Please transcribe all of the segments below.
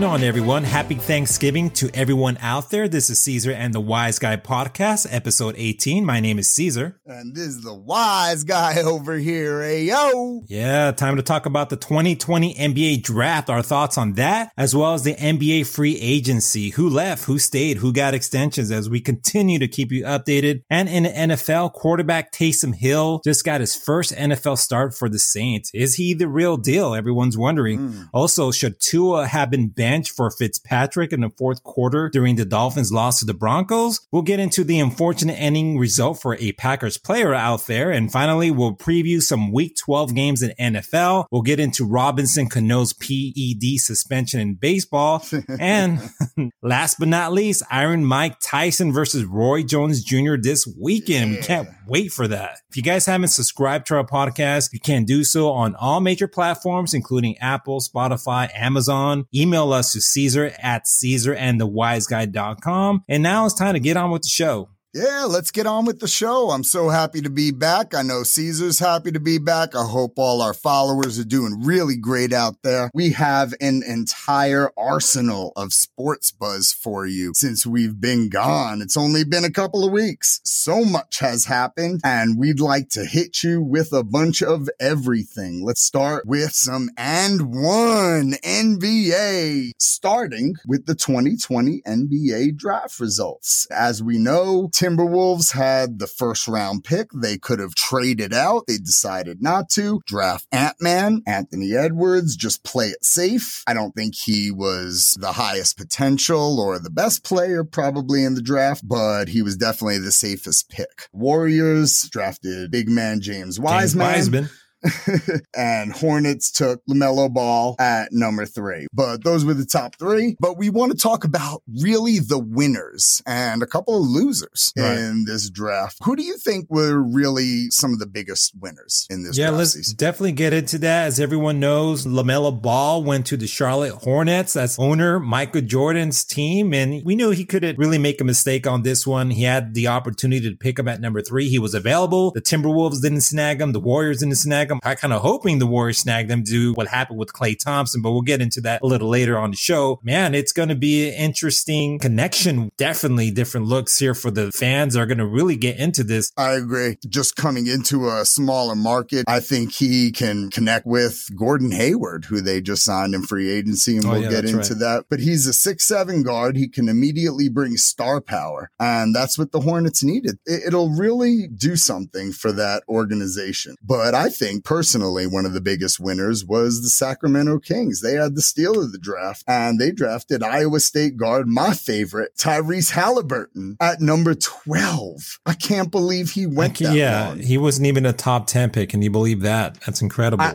going on, everyone? Happy Thanksgiving to everyone out there. This is Caesar and the Wise Guy Podcast, episode 18. My name is Caesar. And this is the wise guy over here, ayo. Yeah, time to talk about the 2020 NBA draft, our thoughts on that, as well as the NBA free agency. Who left, who stayed, who got extensions as we continue to keep you updated. And in the NFL, quarterback Taysom Hill just got his first NFL start for the Saints. Is he the real deal? Everyone's wondering. Mm. Also, should Tua have been benched for Fitzpatrick in the fourth quarter during the Dolphins' loss to the Broncos. We'll get into the unfortunate ending result for a Packers player out there. And finally, we'll preview some week 12 games in NFL. We'll get into Robinson Cano's PED suspension in baseball. and last but not least, Iron Mike Tyson versus Roy Jones Jr. this weekend. Yeah. We can't wait for that. If you guys haven't subscribed to our podcast, you can do so on all major platforms, including Apple, Spotify, Amazon. Email us to Caesar at CaesarandTheWiseGuy.com. And now it's time to get on with the show. Yeah, let's get on with the show. I'm so happy to be back. I know Caesar's happy to be back. I hope all our followers are doing really great out there. We have an entire arsenal of sports buzz for you since we've been gone. It's only been a couple of weeks. So much has happened, and we'd like to hit you with a bunch of everything. Let's start with some and one NBA, starting with the 2020 NBA draft results. As we know, Timberwolves had the first round pick. They could have traded out. They decided not to. Draft Ant-Man, Anthony Edwards, just play it safe. I don't think he was the highest potential or the best player probably in the draft, but he was definitely the safest pick. Warriors drafted big man James Wiseman. James Wiseman. and Hornets took LaMelo Ball at number three. But those were the top three. But we want to talk about really the winners and a couple of losers right. in this draft. Who do you think were really some of the biggest winners in this draft? yeah, let's season? definitely get into that. As everyone knows, LaMelo Ball went to the Charlotte Hornets. That's owner Michael Jordan's team. And we knew he couldn't really make a mistake on this one. He had the opportunity to pick him at number three. He was available. The Timberwolves didn't snag him. The Warriors didn't snag snag I kind of hoping the Warriors snag them, do what happened with Klay Thompson, but we'll get into that a little later on the show. Man, it's going to be an interesting connection. Definitely different looks here for the fans are going to really get into this. I agree. Just coming into a smaller market, I think he can connect with Gordon Hayward, who they just signed in free agency, and oh, we'll yeah, get into right. that. But he's a six seven guard. He can immediately bring star power, and that's what the Hornets needed. It'll really do something for that organization. But I think think personally, one of the biggest winners was the Sacramento Kings. They had the steal of the draft and they drafted Iowa State guard, my favorite, Tyrese Halliburton at number 12. I can't believe he went that Yeah, long. he wasn't even a top 10 pick. Can you believe that? That's incredible. I,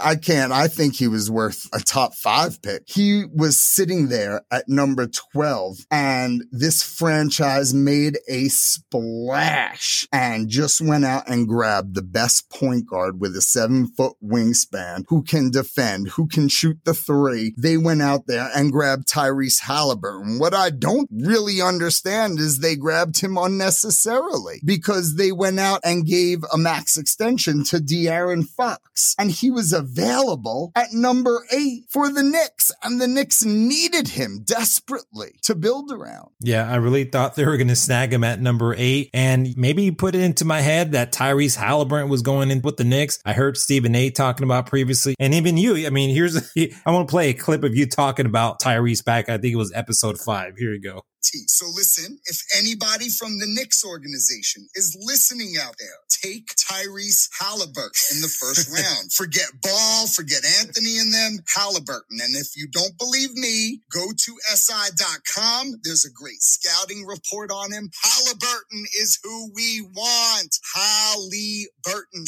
I, I can't. I think he was worth a top five pick. He was sitting there at number 12 and this franchise made a splash and just went out and grabbed the best point guard with a seven foot wingspan who can defend, who can shoot the three. They went out there and grabbed Tyrese Halliburton. What I don't really understand is they grabbed him unnecessarily because they went out and gave a max extension to De'Aaron Fox and he was available at number eight for the Knicks and the Knicks needed him desperately to build around. Yeah, I really thought they were going to snag him at number eight and maybe put it into my head that Tyrese Halliburton was going in with the Knicks. I heard Stephen A talking about previously, and even you. I mean, here's I want to play a clip of you talking about Tyrese back. I think it was episode five. Here you go. So listen, if anybody from the Knicks organization is listening out there, take Tyrese Halliburton in the first round. Forget Ball, forget Anthony and them, Halliburton. And if you don't believe me, go to SI.com. There's a great scouting report on him. Halliburton is who we want. Halliburton.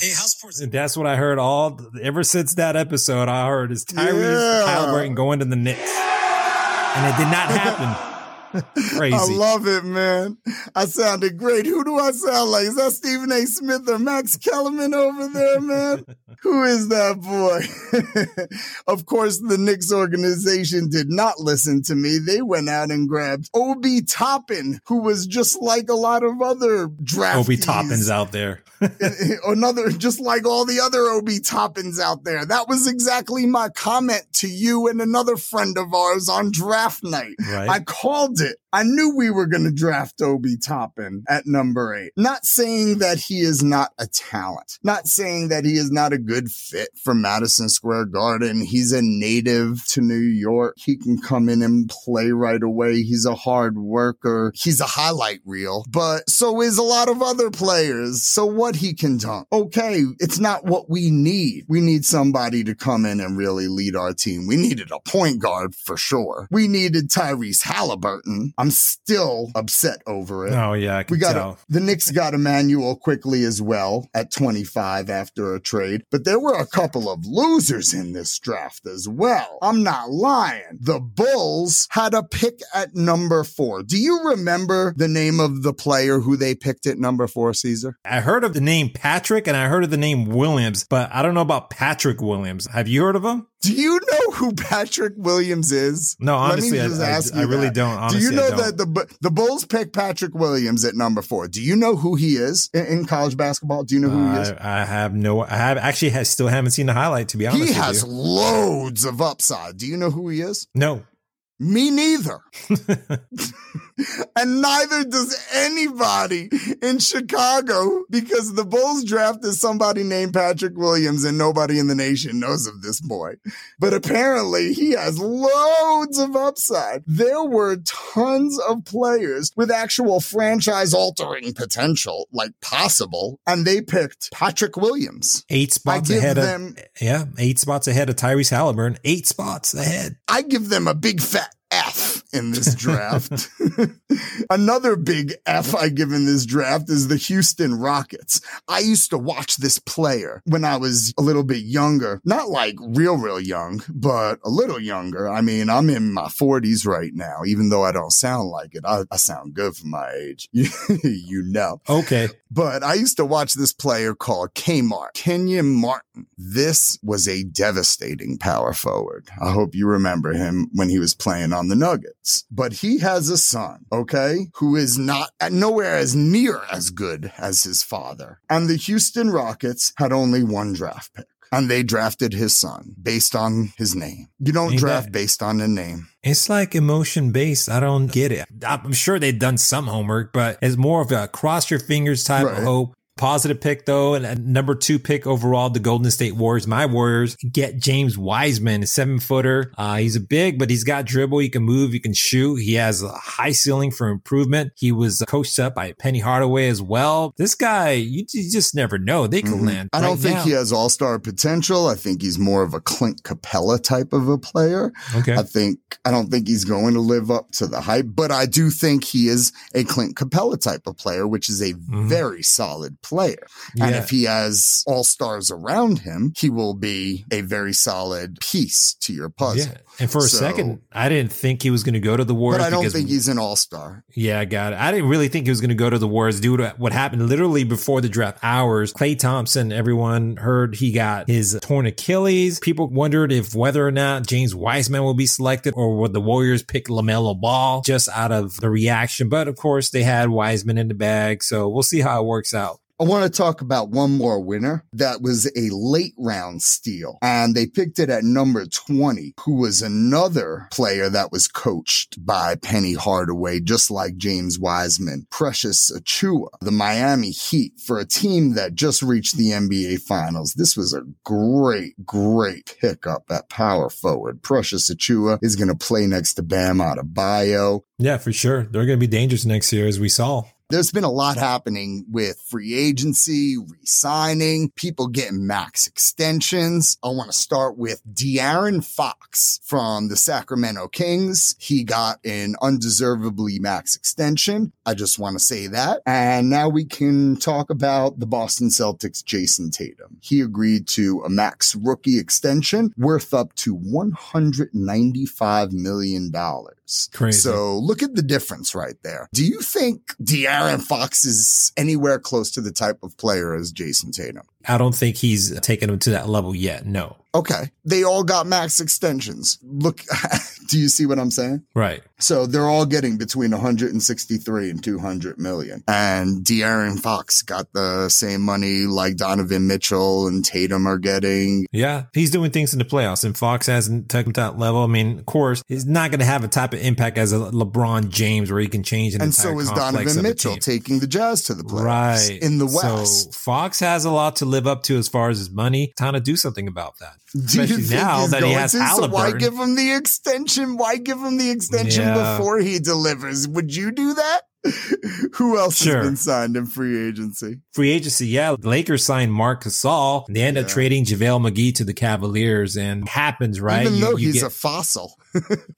Hey, house sports. And that's what I heard all ever since that episode. I heard is Tyrese yeah. Halliburton going to the Knicks, and it did not happen. Crazy. I love it, man. I sounded great. Who do I sound like? Is that Stephen A. Smith or Max Kellerman over there, man? Who is that boy? of course, the Knicks organization did not listen to me. They went out and grabbed Obi Toppin, who was just like a lot of other draftees. Obi Toppin's out there. Another, just like all the other Obi Toppins out there. That was exactly my comment to you and another friend of ours on draft night. Right. I called it. I knew we were going to draft Obi Toppin at number eight. Not saying that he is not a talent, not saying that he is not a good fit for Madison Square Garden. He's a native to New York. He can come in and play right away. He's a hard worker. He's a highlight reel, but so is a lot of other players. So what he can dunk. Okay. It's not what we need. We need somebody to come in and really lead our team. We needed a point guard for sure. We needed Tyrese Halliburton. I'm still upset over it. Oh yeah, we got tell. a, the Knicks got Immanuel Quickley as well at 25 after a trade, but there were a couple of losers in this draft as well. I'm not lying. The Bulls had a pick at number four. Do you remember the name of the player who they picked at number four, Caesar? I heard of the name Patrick and I heard of the name Williams, but I don't know about Patrick Williams. Have you heard of him? Do you know who Patrick Williams is? No, honestly, I, just I- I you really that. don't. Honestly, Do you know That the the Bulls pick Patrick Williams at number four? Do you know who he is in, in college basketball? Do you know who he uh, is? I, I have no. I have actually has, still haven't seen the highlight to be honest. He has loads of upside. Do you know who he is? no. Me neither. and neither does anybody in Chicago because the Bulls drafted somebody named Patrick Williams and nobody in the nation knows of this boy. But apparently he has loads of upside. There were tons of players with actual franchise altering potential, like possible, and they picked Patrick Williams. Eight spots ahead them- of yeah, eight spots ahead of Tyrese Halliburton. Eight spots ahead. I give them a big fat in this draft. Another big F I give in this draft is the Houston Rockets. I used to watch this player when I was a little bit younger, not like real, real young, but a little younger. I mean, I'm in my 40s right now, even though I don't sound like it. I, I sound good for my age. you know. Okay. But I used to watch this player called Kmart, Kenyon Martin. This was a devastating power forward. I hope you remember him when he was playing on the But he has a son, okay, who is not nowhere as near as good as his father. And the Houston Rockets had only one draft pick. And they drafted his son based on his name. You don't Ain't draft that- based on a name. It's like emotion based. I don't get it. I'm sure they've done some homework, but it's more of a cross your fingers type Right. of hope. Positive pick though, and a number two pick overall, the Golden State Warriors. My Warriors get James Wiseman, a seven footer. Uh, he's a big, but he's got dribble. He can move. He can shoot. He has a high ceiling for improvement. He was coached up by Penny Hardaway as well. This guy, you, you just never know. They could Mhm. land. I don't think now. he has all star potential. I think he's more of a Clint Capela type of a player. Okay. I think I don't think he's going to live up to the hype, but I do think he is a Clint Capela type of player, which is a Mhm. very solid player. And Yeah. if he has all stars around him, he will be a very solid piece to your puzzle. Yeah. And for a So- second, I didn't think he was going to go to the Warriors. But I don't because- think he's an all star. Yeah, I got it. I didn't really think he was going to go to the Warriors due to what happened literally before the draft hours. Klay Thompson, everyone heard he got his torn Achilles. People wondered if whether or not James Wiseman will be selected or would the Warriors pick LaMelo Ball just out of the reaction. But of course, they had Wiseman in the bag. So we'll see how it works out. I want to talk about one more winner that was a late round steal and they picked it at number 20, who was another player that was coached by Penny Hardaway, just like James Wiseman, Precious Achiuwa, the Miami Heat for a team that just reached the NBA finals. This was a great, great pickup at power forward. Precious Achiuwa is going to play next to Bam Adebayo. Yeah, for sure. They're going to be dangerous next year, as we saw. There's been a lot happening with free agency, re-signing, people getting max extensions. I want to start with De'Aaron Fox from the Sacramento Kings. He got an undeservedly max extension. I just want to say that. And now we can talk about the Boston Celtics, Jayson Tatum. He agreed to a max rookie extension worth up to $195 million. Years. Crazy. So look at the difference right there. Do you think De'Aaron Fox is anywhere close to the type of player as Jayson Tatum? I don't think he's taken him to that level yet. No. Okay. They all got max extensions. Look, do you see what I'm saying? Right. So they're all getting between 163 and 200 million. And De'Aaron Fox got the same money like Donovan Mitchell and Tatum are getting. Yeah. He's doing things in the playoffs and Fox hasn't taken that level. I mean, of course, he's not going to have a type of impact as a LeBron James where he can change an And so is Donovan Mitchell taking the Jazz to the playoffs Right. in the West. So. Fox has a lot to live up to as far as his money. Time to do something about that. Do you Especially think now that he has to? So why give him the extension? Why give him the extension Yeah. before he delivers? Would you do that? Who else Sure. has been signed in free agency? Free agency, yeah. The Lakers signed Marc Gasol. They end up trading JaVale McGee to the Cavaliers and happens, right? Even You- though you he's get- a fossil.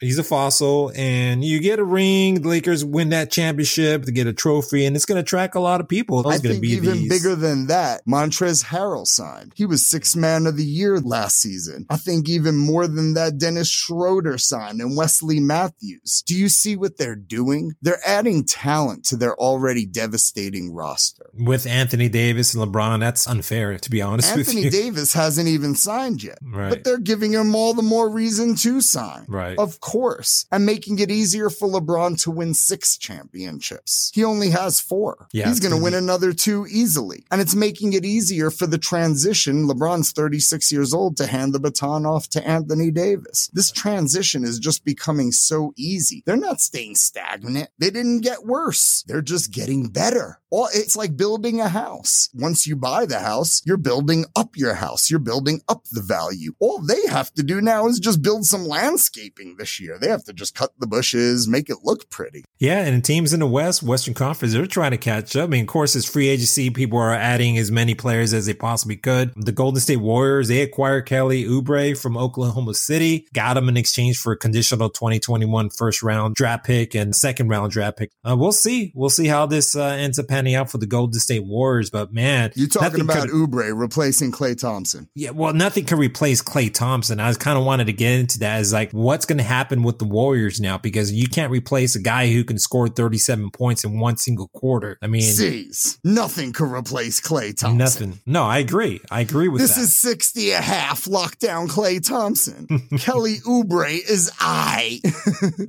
He's a fossil and you get a ring. The Lakers win that championship to get a trophy and it's going to attract a lot of people. Those I going to think be even these. bigger than that, Montrezl Harrell signed. He was six man of the year last season. I think even more than that, Dennis Schroeder signed and Wesley Matthews. Do you see what they're doing? They're adding talent to their already devastating roster. with Anthony Davis and LeBron. That's unfair, to be honest with Anthony. Davis hasn't even signed yet. Right. But they're giving him all the more reason to sign. Right. Of course. And making it easier for LeBron to win six championships. He only has four. Yeah, He's going to win another two easily. And it's making it easier for the transition. LeBron's 36 years old to hand the baton off to Anthony Davis. This transition is just becoming so easy. They're not staying stagnant. They didn't get worse. They're just getting better. All it's like building a house. Once you buy the house, you're building up your house. You're building up the value. All they have to do now is just build some landscaping this year. They have to just cut the bushes, make it look pretty. Yeah, and teams in the West, Western Conference, they're trying to catch up. I mean, of course, it's free agency. People are adding as many players as they possibly could. The Golden State Warriors, they acquired Kelly Oubre from Oklahoma City, got him in exchange for a conditional 2021 first round draft pick and second round draft pick. Uh, we'll see. We'll see how this uh, ends up panning out for the Golden State Warriors. But man, you're talking about could- Oubre replacing Klay Thompson? yeah, well, nothing can replace Klay Thompson. I kind of wanted to get into that. Is like, what's going to happen with the Warriors now? Because you can't replace a guy who can score 37 points in one single quarter. I mean, C's. Nothing could replace Klay Thompson. nothing. No, I agree. I agree with that. This that. is 60 a half lockdown Klay Thompson. Kelly Oubre is I.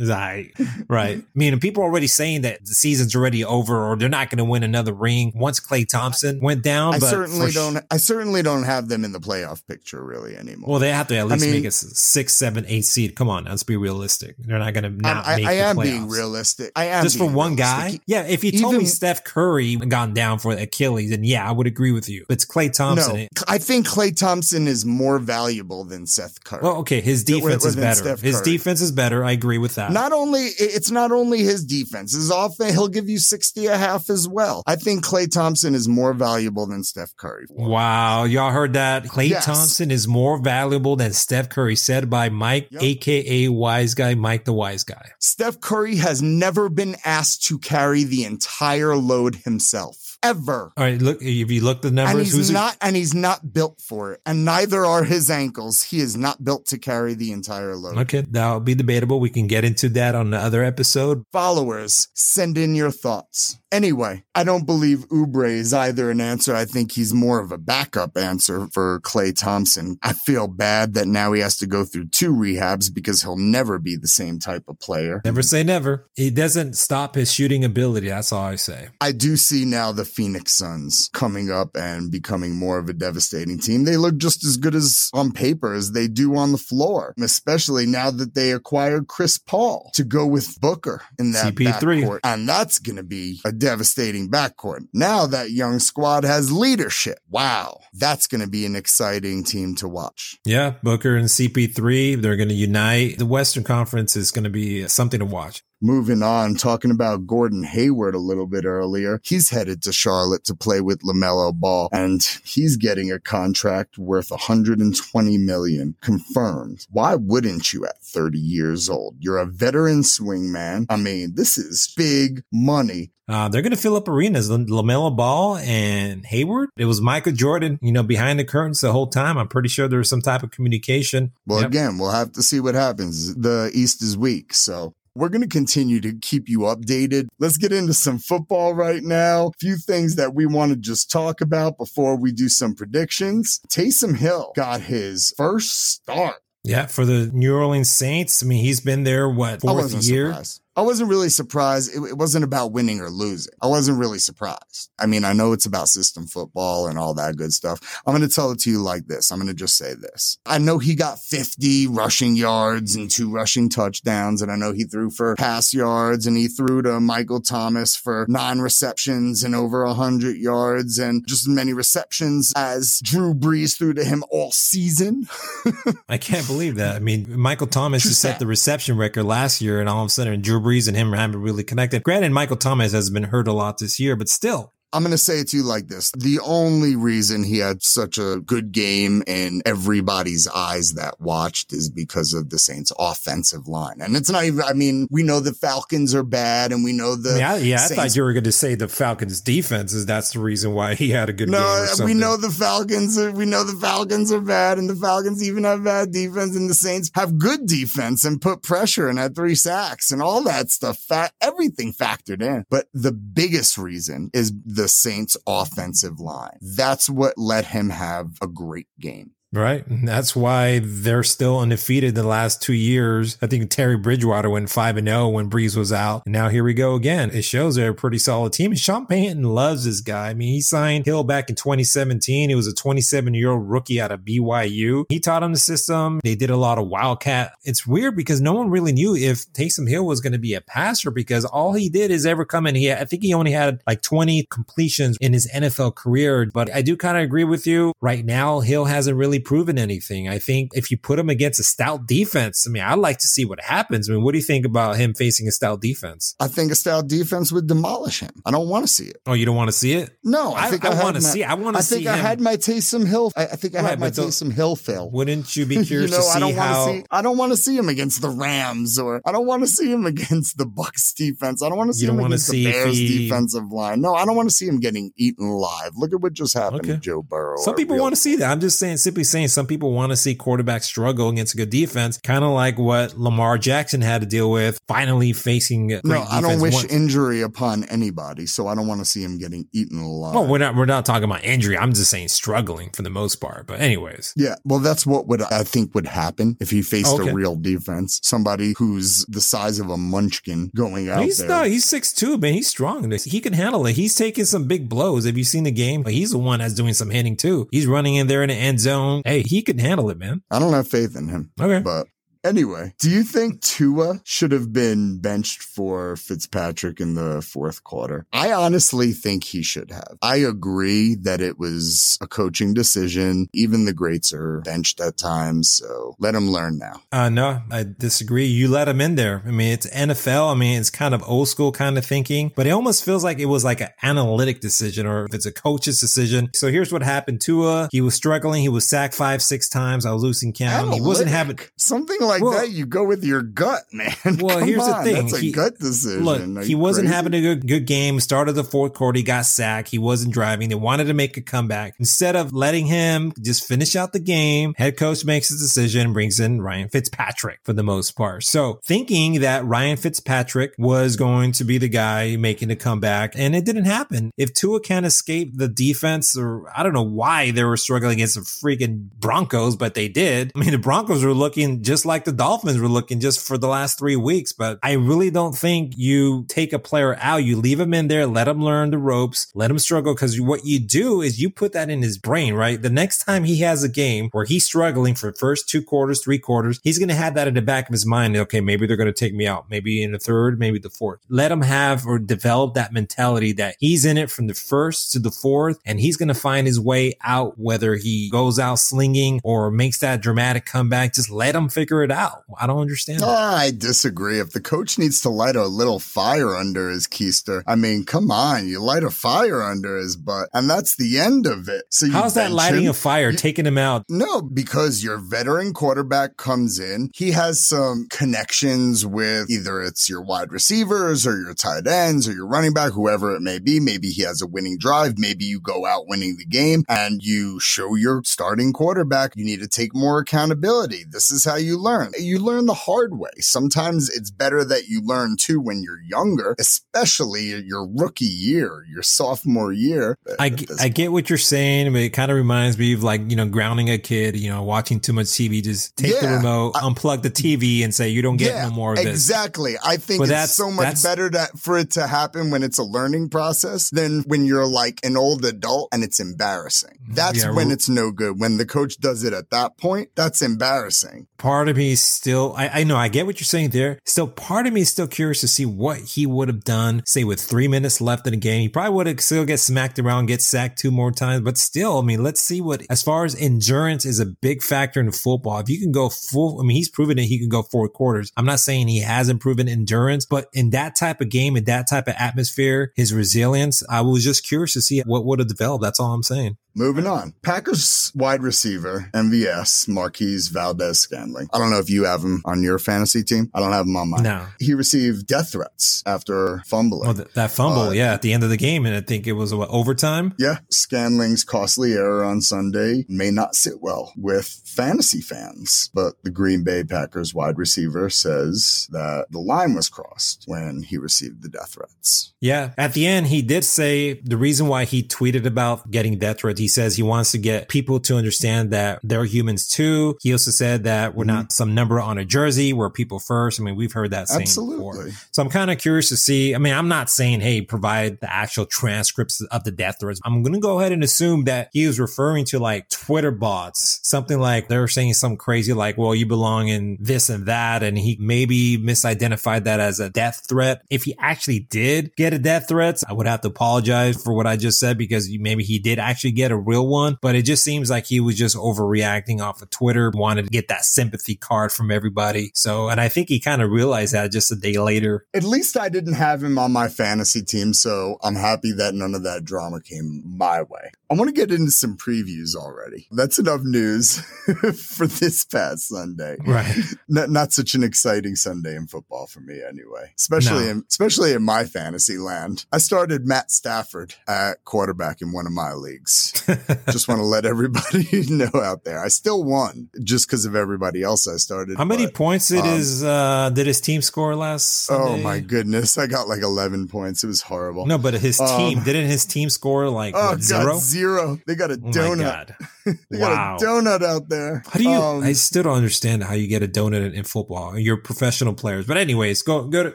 Is I right? I mean, people are already saying that the season's already over, or they're not going to win another ring once Klay Thompson went down. I but certainly sh- don't I certainly don't have them in the playoff picture really anymore. Well, they have to at least mean- make a six, seven, eight seed. Come on, let's be realistic. They're not going to not I, make I the am playoffs. being realistic. I am just for one guy. Yeah, if you told me Steph Curry gone down for Achilles, then yeah, I would agree with you. But it's Klay Thompson. No, I think Klay Thompson is more valuable than Seth Curry. well, okay, his defense is better. His defense is better. I agree with that. Not only it's not only his defense, his offense, he'll give you 60 a half as well. I think Klay Thompson is more valuable than Steph Curry. Wow, y'all heard that? Klay Yes. Thompson is more valuable than Steph Curry, said by Mike, Yep. aka A wise Guy, Mike the Wise Guy. Steph Curry has never been asked to carry the entire load himself. Ever. All right, look if you look at the And he's who's not and he's not built for it. And neither are his ankles. He is not built to carry the entire load. okay? That'll be debatable. We can get into that on the other episode. Followers, send in your thoughts. Anyway, I don't believe Oubre is either an answer. I think he's more of a backup answer for Klay Thompson. I feel bad that now he has to go through two rehabs because he'll never be the same type of player. Never say never. He doesn't stop his shooting ability. That's all I say. I do see now the Phoenix Suns coming up and becoming more of a devastating team. They look just as good as on paper as they do on the floor, especially now that they acquired Chris Paul to go with Booker in that CP3. backcourt. And that's going to be a devastating backcourt. Now that young squad has leadership. Wow. That's going to be an exciting team to watch. Yeah, Booker and CP3, they're going to unite. The Western Conference is going to be something to watch. Moving on, talking about Gordon Hayward a little bit earlier. He's headed to Charlotte to play with LaMelo Ball and he's getting a contract worth 120 million confirmed. Why wouldn't you at 30 years old? You're a veteran swingman. I mean, this is big money. Uh, they're going to fill up arenas. LaMelo Ball and Hayward. It was Michael Jordan, you know, behind the curtains the whole time. I'm pretty sure there was some type of communication. Well, Yep. again, we'll have to see what happens. The East is weak. So We're going to continue to keep you updated. Let's get into some football right now. A few things that we want to just talk about before we do some predictions. Taysom Hill got his first start yeah, for the New Orleans Saints. I mean, he's been there what fourth year. Surprised. I wasn't really surprised. It, it, wasn't about winning or losing. I wasn't really surprised. I mean, I know it's about system football and all that good stuff. I'm going to tell it to you like this. I'm going to just say this. I know he got 50 rushing yards and two rushing touchdowns. And I know he threw for pass yards and he threw to Michael Thomas for nine receptions and over 100 yards and just as many receptions as Drew Brees threw to him all season. I can't believe that. I mean, Michael Thomas just set the reception record last year and all of a sudden Drew Brees and him haven't really connected. Granted, Michael Thomas has been hurt a lot this year, but still, I'm going to say it to you like this. The only reason he had such a good game in everybody's eyes that watched is because of the Saints offensive line. And it's not even, I mean, we know the Falcons are bad and we know the. Yeah, yeah Saints- I thought you were going to say the Falcons defense is that's the reason why he had a good game. no, we know the Falcons are, we know the Falcons are bad and the Falcons even have bad defense and the Saints have good defense and put pressure and had three sacks and all that stuff. Fat, everything factored in. But the biggest reason is the the Saints offensive line. That's what let him have a great game. Right. And that's why they're still undefeated the last two years. I think Teddy Bridgewater went 5 and 0 when Brees was out. And now here we go again. It shows they're a pretty solid team. And Sean Payton loves this guy. I mean, he signed Hill back in 2017. He was a 27 year old rookie out of BYU. He taught him the system. They did a lot of wildcat. It's weird because no one really knew if Taysom Hill was going to be a passer because all he did is ever come in. He, I think he only had like 20 completions in his NFL career. But I do kind of agree with you. Right now, Hill hasn't really proven anything. I think if you put him against a stout defense, I mean, I'd like to see what happens. I mean, what do you think about him facing a stout defense? I think a stout defense would demolish him. I don't want to see it. Oh, you don't want to see it? No, I, think I, I want to see. I want to see. I think I him. had my Taysom Hill. I, I think I right, had my Taysom Hill fail. Wouldn't you be curious you know, to see I don't how? See, I don't want to see him against the Rams, or I don't want to see him against the Bucks defense. I don't want to see him against see the Bears he... defensive line. No, I don't want to see him getting eaten alive. Look at what just happened okay. to Joe Burrow. Some people want to see that. I'm just saying, simply saying, some people want to see quarterbacks struggle against a good defense, kind of like what Lamar Jackson had to deal with finally facing. no, I don't wish once. injury upon anybody, so I don't want to see him getting eaten alive. Well, we're not we're not talking about injury. I'm just saying struggling for the most part. But anyways, yeah. Well, that's what would I think would happen if he faced okay. a real defense, somebody who's the size of a munchkin going out he's there. No, he's six two, man. He's strong. He can handle it. He's taking some big blows. Have you seen the game? He's the one that's doing some hitting too. He's running in there in the end zone. Hey, he can handle it, man. I don't have faith in him. Okay. But Anyway, do you think Tua should have been benched for Fitzpatrick in the fourth quarter? I honestly think he should have. I agree that it was a coaching decision. Even the greats are benched at times, so let him learn now. Uh, no, I disagree. You let him in there. I mean, it's NFL. I mean, it's kind of old school kind of thinking, but it almost feels like it was like an analytic decision or if it's a coach's decision. So here's what happened. Tua, he was struggling. He was sacked five, six times. I was losing count. Analytic. He wasn't having something like well, that, you go with your gut, man. Well, Come here's on, the thing. That's a he, gut decision. Look, he wasn't crazy? having a good, good game. Started the fourth quarter, he got sacked. He wasn't driving. They wanted to make a comeback. Instead of letting him just finish out the game, head coach makes his decision, brings in Ryan Fitzpatrick for the most part. So thinking that Ryan Fitzpatrick was going to be the guy making a comeback, and it didn't happen. If Tua can't escape the defense, or I don't know why they were struggling against the freaking Broncos, but they did. I mean, the Broncos were looking just like the Dolphins Dolphins were looking just for the last three weeks. But I really don't think you take a player out. You leave him in there, let him learn the ropes, let him struggle. Cause what you do is you put that in his brain, right? The next time he has a game where he's struggling for first two quarters, three quarters, he's going to have that in the back of his mind. Okay, maybe they're going to take me out. Maybe in the third, maybe the fourth. Let him have or develop that mentality that he's in it from the first to the fourth and he's going to find his way out, whether he goes out slinging or makes that dramatic comeback. Just let him figure it out. I don't understand. Ah, I disagree. If the coach needs to light a little fire under his keister, I mean, come on, you light a fire under his butt, and that's the end of it. So how's that lighting him? a fire, you, taking him out? No, because your veteran quarterback comes in. He has some connections with either it's your wide receivers or your tight ends or your running back, whoever it may be. Maybe he has a winning drive. Maybe you go out winning the game and you show your starting quarterback you need to take more accountability. This is how you learn learn. You learn the hard way. Sometimes it's better that you learn too when you're younger, especially your rookie year, your sophomore year. I, I get what you're saying, but it kind of reminds me of like, you know, grounding a kid, you know, watching too much TV. Just take yeah, the remote, I, unplug the TV and say, you don't get yeah, no more of this. Exactly. I think but it's so much better that for it to happen when it's a learning process than when you're like an old adult and it's embarrassing. Mm-hmm. That's yeah, when it's no good. When the coach does it at that point, that's embarrassing. Part of me still, I, I know, I get what you're saying there. Still, part of me is still curious to see what he would have done, say with three minutes left in the game. He probably would have still get smacked around, get sacked two more times, but still, I mean, let's see what, as far as endurance is a big factor in football. If you can go full, I mean, he's proven that he can go four quarters. I'm not saying he hasn't proven endurance, but in that type of game, in that type of atmosphere, his resilience, I was just curious to see what would have developed. That's all I'm saying. Moving on. Packers wide receiver, MVS, Marquez Valdes-Scantling. I don't know if you have him on your fantasy team. I don't have him on mine. No. He received death threats after fumbling. Oh, th- that fumble, uh, yeah, at the end of the game. And I think it was what, overtime? Yeah. Scantling's costly error on Sunday may not sit well with fantasy fans, but the Green Bay Packers wide receiver says that the line was crossed when he received the death threats. Yeah. At the end, he did say the reason why he tweeted about getting death threats he says he wants to get people to understand that they're humans too. He also said that we're mm-hmm. not some number on a jersey, we're people first. I mean, we've heard that saying Absolutely. before. So I'm kind of curious to see. I mean, I'm not saying, hey, provide the actual transcripts of the death threats. I'm going to go ahead and assume that he was referring to like Twitter bots, something like they're saying something crazy like, well, you belong in this and that. And he maybe misidentified that as a death threat. If he actually did get a death threat, I would have to apologize for what I just said because maybe he did actually get get a real one, but it just seems like he was just overreacting off of Twitter, wanted to get that sympathy card from everybody. So, and I think he kind of realized that just a day later. At least I didn't have him on my fantasy team, so I'm happy that none of that drama came my way. I want to get into some previews already. That's enough news for this past Sunday. Right. Not, not, such an exciting Sunday in football for me anyway, especially no. in, especially in my fantasy land. I started Matt Stafford at quarterback in one of my leagues. just want to let everybody know out there. I still won just because of everybody else I started. How many but, points did um, his uh, did his team score last? Oh Sunday? Oh my goodness, I got like eleven points. It was horrible. No, but his team um, didn't his team score like oh, what, zero? God, zero. They got a oh donut. they wow. got a donut out there. How do you? Um, I still don't understand how you get a donut in, football. You're professional players, but anyways, go go to.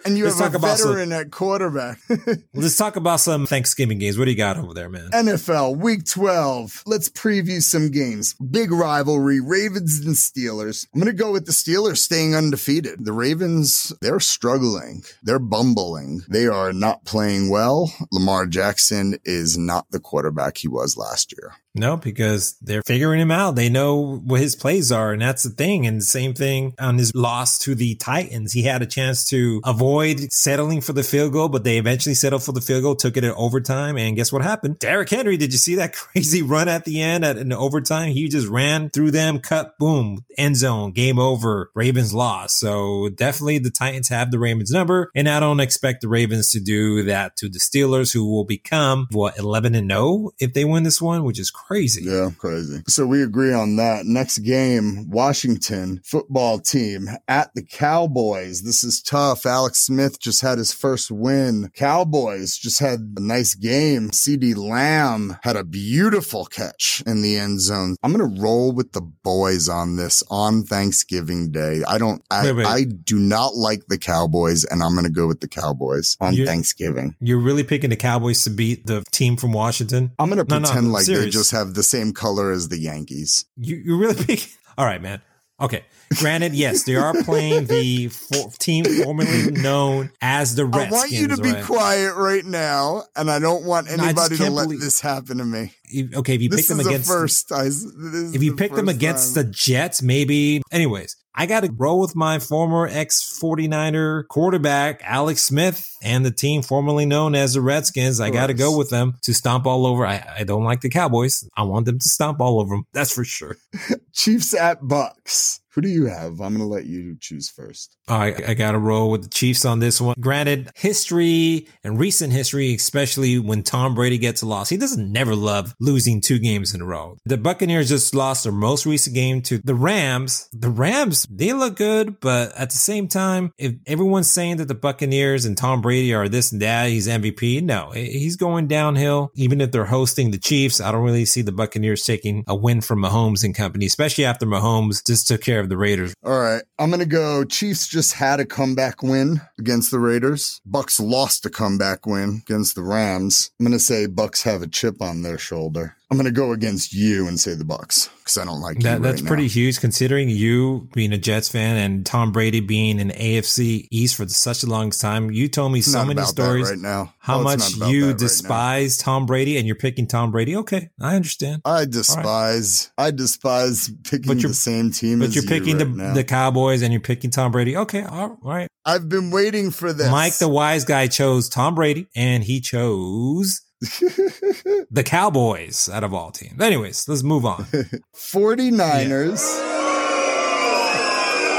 And you have talk a about veteran some, at quarterback. let's talk about some Thanksgiving games. What do you got over there, man? NFL Week 12. Let's preview some games. Big rivalry: Ravens and Steelers. I'm going to go with the Steelers staying undefeated. The Ravens, they're struggling. They're bumbling. They are not playing well. Lamar Jackson is not the quarterback he was last year. No, because they're figuring him out. They know what his plays are, and that's the thing. And the same thing on his loss to the Titans. He had a chance to avoid settling for the field goal, but they eventually settled for the field goal, took it at overtime, and guess what happened? Derrick Henry, did you see that crazy run at the end at an overtime? He just ran through them, cut, boom, end zone, game over. Ravens lost. So definitely the Titans have the Ravens number, and I don't expect the Ravens to do that to the Steelers, who will become what 11 and 0 if they win this one, which is crazy crazy. Yeah, crazy. So we agree on that. Next game, Washington football team at the Cowboys. This is tough. Alex Smith just had his first win. Cowboys just had a nice game. CeeDee Lamb had a beautiful catch in the end zone. I'm going to roll with the boys on this on Thanksgiving Day. I don't, I, wait, wait. I do not like the Cowboys and I'm going to go with the Cowboys on you're, Thanksgiving. You're really picking the Cowboys to beat the team from Washington? I'm going to pretend no, no, like serious. they just have the same color as the Yankees. You you really big. All right, man. Okay. Granted, yes, they are playing the for- team formerly known as the Redskins. I want you to be right? quiet right now, and I don't want anybody to let believe- this happen to me. okay, if you pick them against first, I, if you pick them against time. the Jets, maybe. Anyways, I got to roll with my former ex 49er quarterback, Alex Smith, and the team formerly known as the Redskins. I got to go with them to stomp all over. I, I don't like the Cowboys. I want them to stomp all over them. That's for sure. Chiefs at Bucks. Who do you have? I'm going to let you choose first. I, I got to roll with the Chiefs on this one. Granted, history and recent history, especially when Tom Brady gets a loss, he doesn't never love losing two games in a row. The Buccaneers just lost their most recent game to the Rams. The Rams, they look good, but at the same time, if everyone's saying that the Buccaneers and Tom Brady are this and that, he's MVP, no, he's going downhill. Even if they're hosting the Chiefs, I don't really see the Buccaneers taking a win from Mahomes and company, especially after Mahomes just took care of the Raiders. All right. I'm going to go Chiefs just had a comeback win against the Raiders. Bucks lost a comeback win against the Rams. I'm going to say Bucks have a chip on their shoulder. I'm going to go against you and say the Bucks because I don't like that. that's right pretty huge considering you being a Jets fan and Tom Brady being in AFC East for such a long time. You told me It's so many stories right now. how Oh, much it's not about you right despise Tom Brady and you're picking Tom Brady. Okay, I understand. I despise. I despise picking But you're- the same team But as you're you picking right the the Cowboys and you're picking Tom Brady. Okay, all right. I've been waiting for this. Mike, the wise guy, chose Tom Brady and he chose the Cowboys out of all teams. Anyways, let's move on. 49ers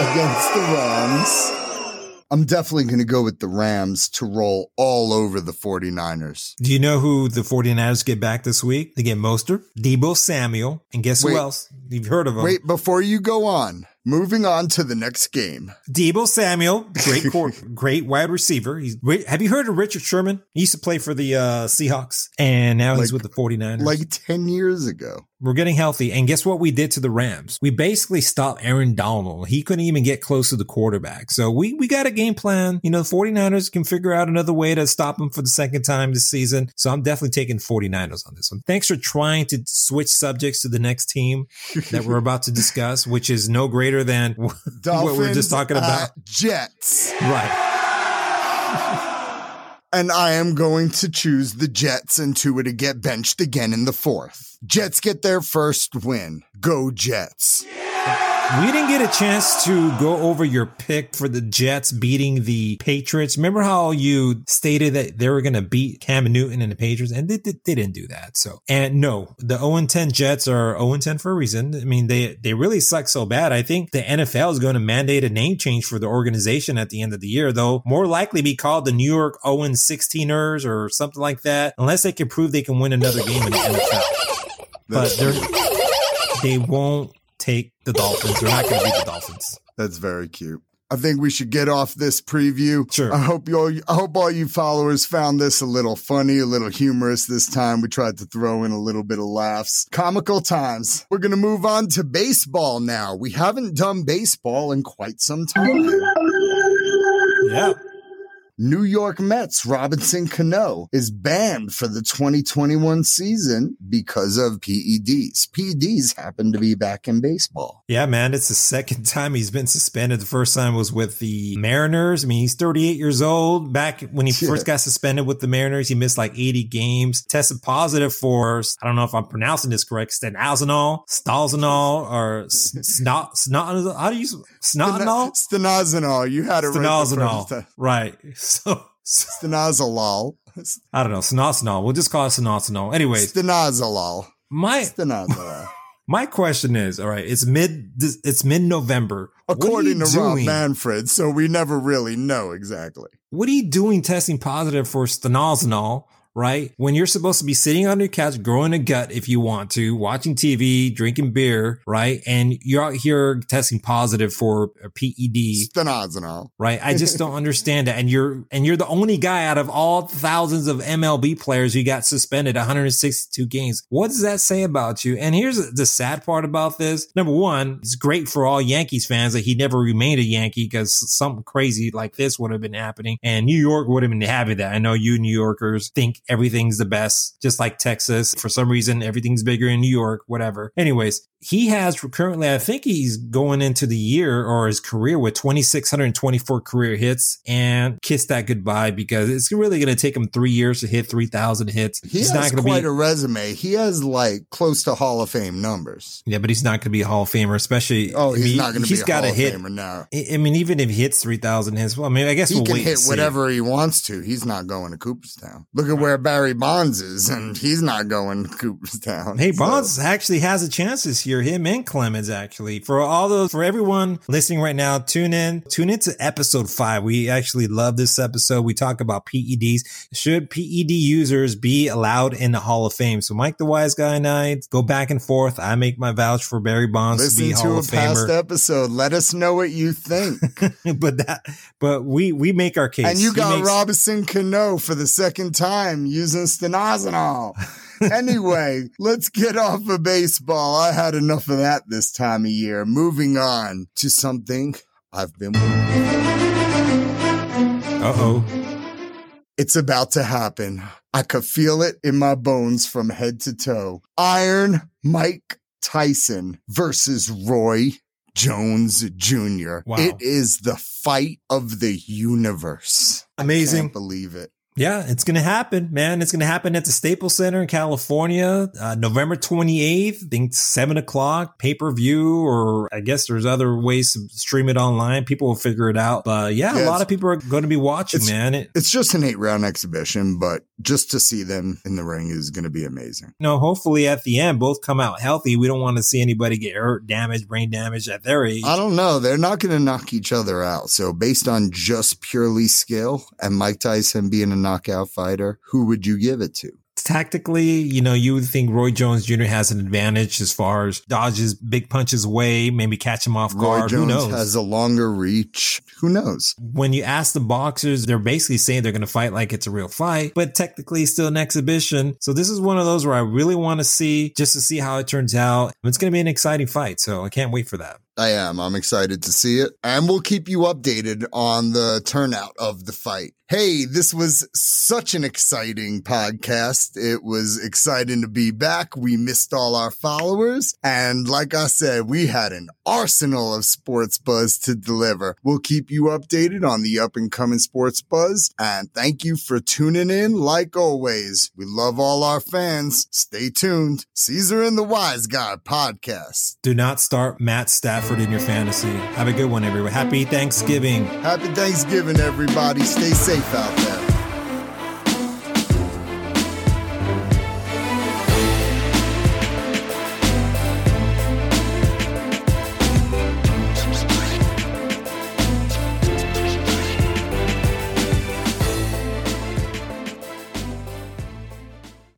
against the Rams. I'm definitely going to go with the Rams to roll all over the 49ers. Do you know who the 49ers get back this week? They get Mostert, Deebo Samuel, and guess Wait. who else? You've heard of him. Wait, before you go on, moving on to the next game. Deebo Samuel, great court, great wide receiver. He's have you heard of Richard Sherman? He used to play for the uh, Seahawks and now he's with the 49ers. Like 10 years ago. We're getting healthy. And guess what we did to the Rams? We basically stopped Aaron Donald. He couldn't even get close to the quarterback. So we, we got a game plan. You know, the 49ers can figure out another way to stop him for the second time this season. So I'm definitely taking 49ers on this one. Thanks for trying to switch subjects to the next team that we're about to discuss, which is no greater than what Dolphins we we're just talking about. at Jets. Right. And I am going to choose the Jets and Tua to get benched again in the fourth. Jets get their first win. Go Jets. We didn't get a chance to go over your pick for the Jets beating the Patriots. Remember how you stated that they were going to beat Cam Newton and the Patriots, and they, they, they didn't do that. So, and no, the 0 10 Jets are 0 10 for a reason. I mean, they they really suck so bad. I think the NFL is going to mandate a name change for the organization at the end of the year, though. More likely be called the New York 0 16ers or something like that, unless they can prove they can win another game in the NFL. But they're they won't take the Dolphins. They're not going to beat the Dolphins. That's very cute. I think we should get off this preview. Sure. I hope you all, I hope all you followers found this a little funny, a little humorous this time. We tried to throw in a little bit of laughs. Comical times. We're going to move on to baseball now. We haven't done baseball in quite some time. Yeah. New York Mets Robinson Cano is banned for the 2021 season because of PEDs. PEDs happen to be back in baseball. Yeah, man. It's the second time he's been suspended. The first time was with the Mariners. I mean, he's 38 years old. Back when he Yeah. first got suspended with the Mariners, he missed like 80 games. Tested positive for, I don't know if I'm pronouncing this correct, stenazanol, stalzanol, or snot, snot, how do you, snotanol? Stenazanol. You had it right. the first Stenazanol. time. Right. So, Stenazolol. I don't know. Snotanol. We'll just call it snotanol. Anyways, Stenazolol. my, Stenazolol. My question is, all right, it's mid, it's mid November. According to Rob doing? Manfred, so we never really know exactly. What are you doing testing positive for stenazanol, right? When you're supposed to be sitting on your couch, growing a gut if you want to, watching TV, drinking beer, right? And you're out here testing positive for a PED, Stenazolol. right? I just don't understand that. And you're, and you're the only guy out of all thousands of MLB players who got suspended 162 games. What does that say about you? And here's the sad part about this. Number one, it's great for all Yankees fans that he never remained a Yankee because something crazy like this would have been happening and New York would have been happy that. I know you New Yorkers think everything's the best, just like Texas. For some reason, everything's bigger in New York, whatever. Anyways, he has currently, I think he's going into the year or his career with 2,624 career hits and kiss that goodbye because it's really going to take him three years to hit 3,000 hits. He he's has not going quite to be. a resume. He has like close to Hall of Fame numbers. yeah, but he's not going to be a Hall of Famer, especially. Oh, I he's mean, not going to be He's a got Hall to of hit. Famer now. I I mean, even if he hits 3,000 hits, well, I mean, I guess He we'll can hit see. whatever he wants to. He's not going to Cooperstown. Look at where where Barry Bonds is, and he's not going to Cooperstown. Hey, Bonds so. actually has a chance this year. Him and Clemens actually. For all those, for everyone listening right now, tune in. Tune into episode five. We actually love this episode. We talk about PEDs. Should PED users be allowed in the Hall of Fame? So Mike the Wise Guy and I go back and forth. I make my vouch for Barry Bonds Listen to be Hall to of a past episode. Let us know what you think. but that, but we we make our case. And you got makes, Robinson Cano for the second time using stenazanol. anyway, let's get off of baseball. I had enough of that this time of year. Moving on to something I've been Uh oh. It's about to happen. I could feel it in my bones from head to toe. Iron Mike Tyson versus Roy Jones Jr. Wow. It is the fight of the universe. Amazing. I can't believe it. Yeah, it's going to happen, man. It's going to happen at the Staples Center in California, uh, November 28th, I think 7 o'clock, pay per view, or I guess there's other ways to stream it online. People will figure it out. But yeah, yeah a lot of people are going to be watching, it's, man. It, it's just an eight round exhibition, but just to see them in the ring is going to be amazing. no, hopefully at the end, both come out healthy. We don't want to see anybody get hurt, damage, brain damage at their age. I don't know. They're not going to knock each other out. So based on just purely skill and Mike Tyson being a knockout fighter, who would you give it to? tactically, you know, you would think Roy Jones Jr. has an advantage as far as dodges big punches away, maybe catch him off guard. Roy Jones Who knows? has a longer reach. Who knows? When you ask the boxers, they're basically saying they're going to fight like it's a real fight, but technically still an exhibition. So this is one of those where I really want to see just to see how it turns out. It's going to be an exciting fight. So I can't wait for that. I am. I'm excited to see it. And we'll keep you updated on the turnout of the fight. Hey, this was such an exciting podcast. It was exciting to be back. We missed all our followers. And like I said, we had an arsenal of sports buzz to deliver. We'll keep you updated on the up and coming sports buzz. And thank you for tuning in. Like always, we love all our fans. Stay tuned. Caesar and the Wise Guy podcast. Do not start Matt Stafford in your fantasy. Have a good one, everyone. Happy Thanksgiving. Happy Thanksgiving, everybody. Stay safe out there.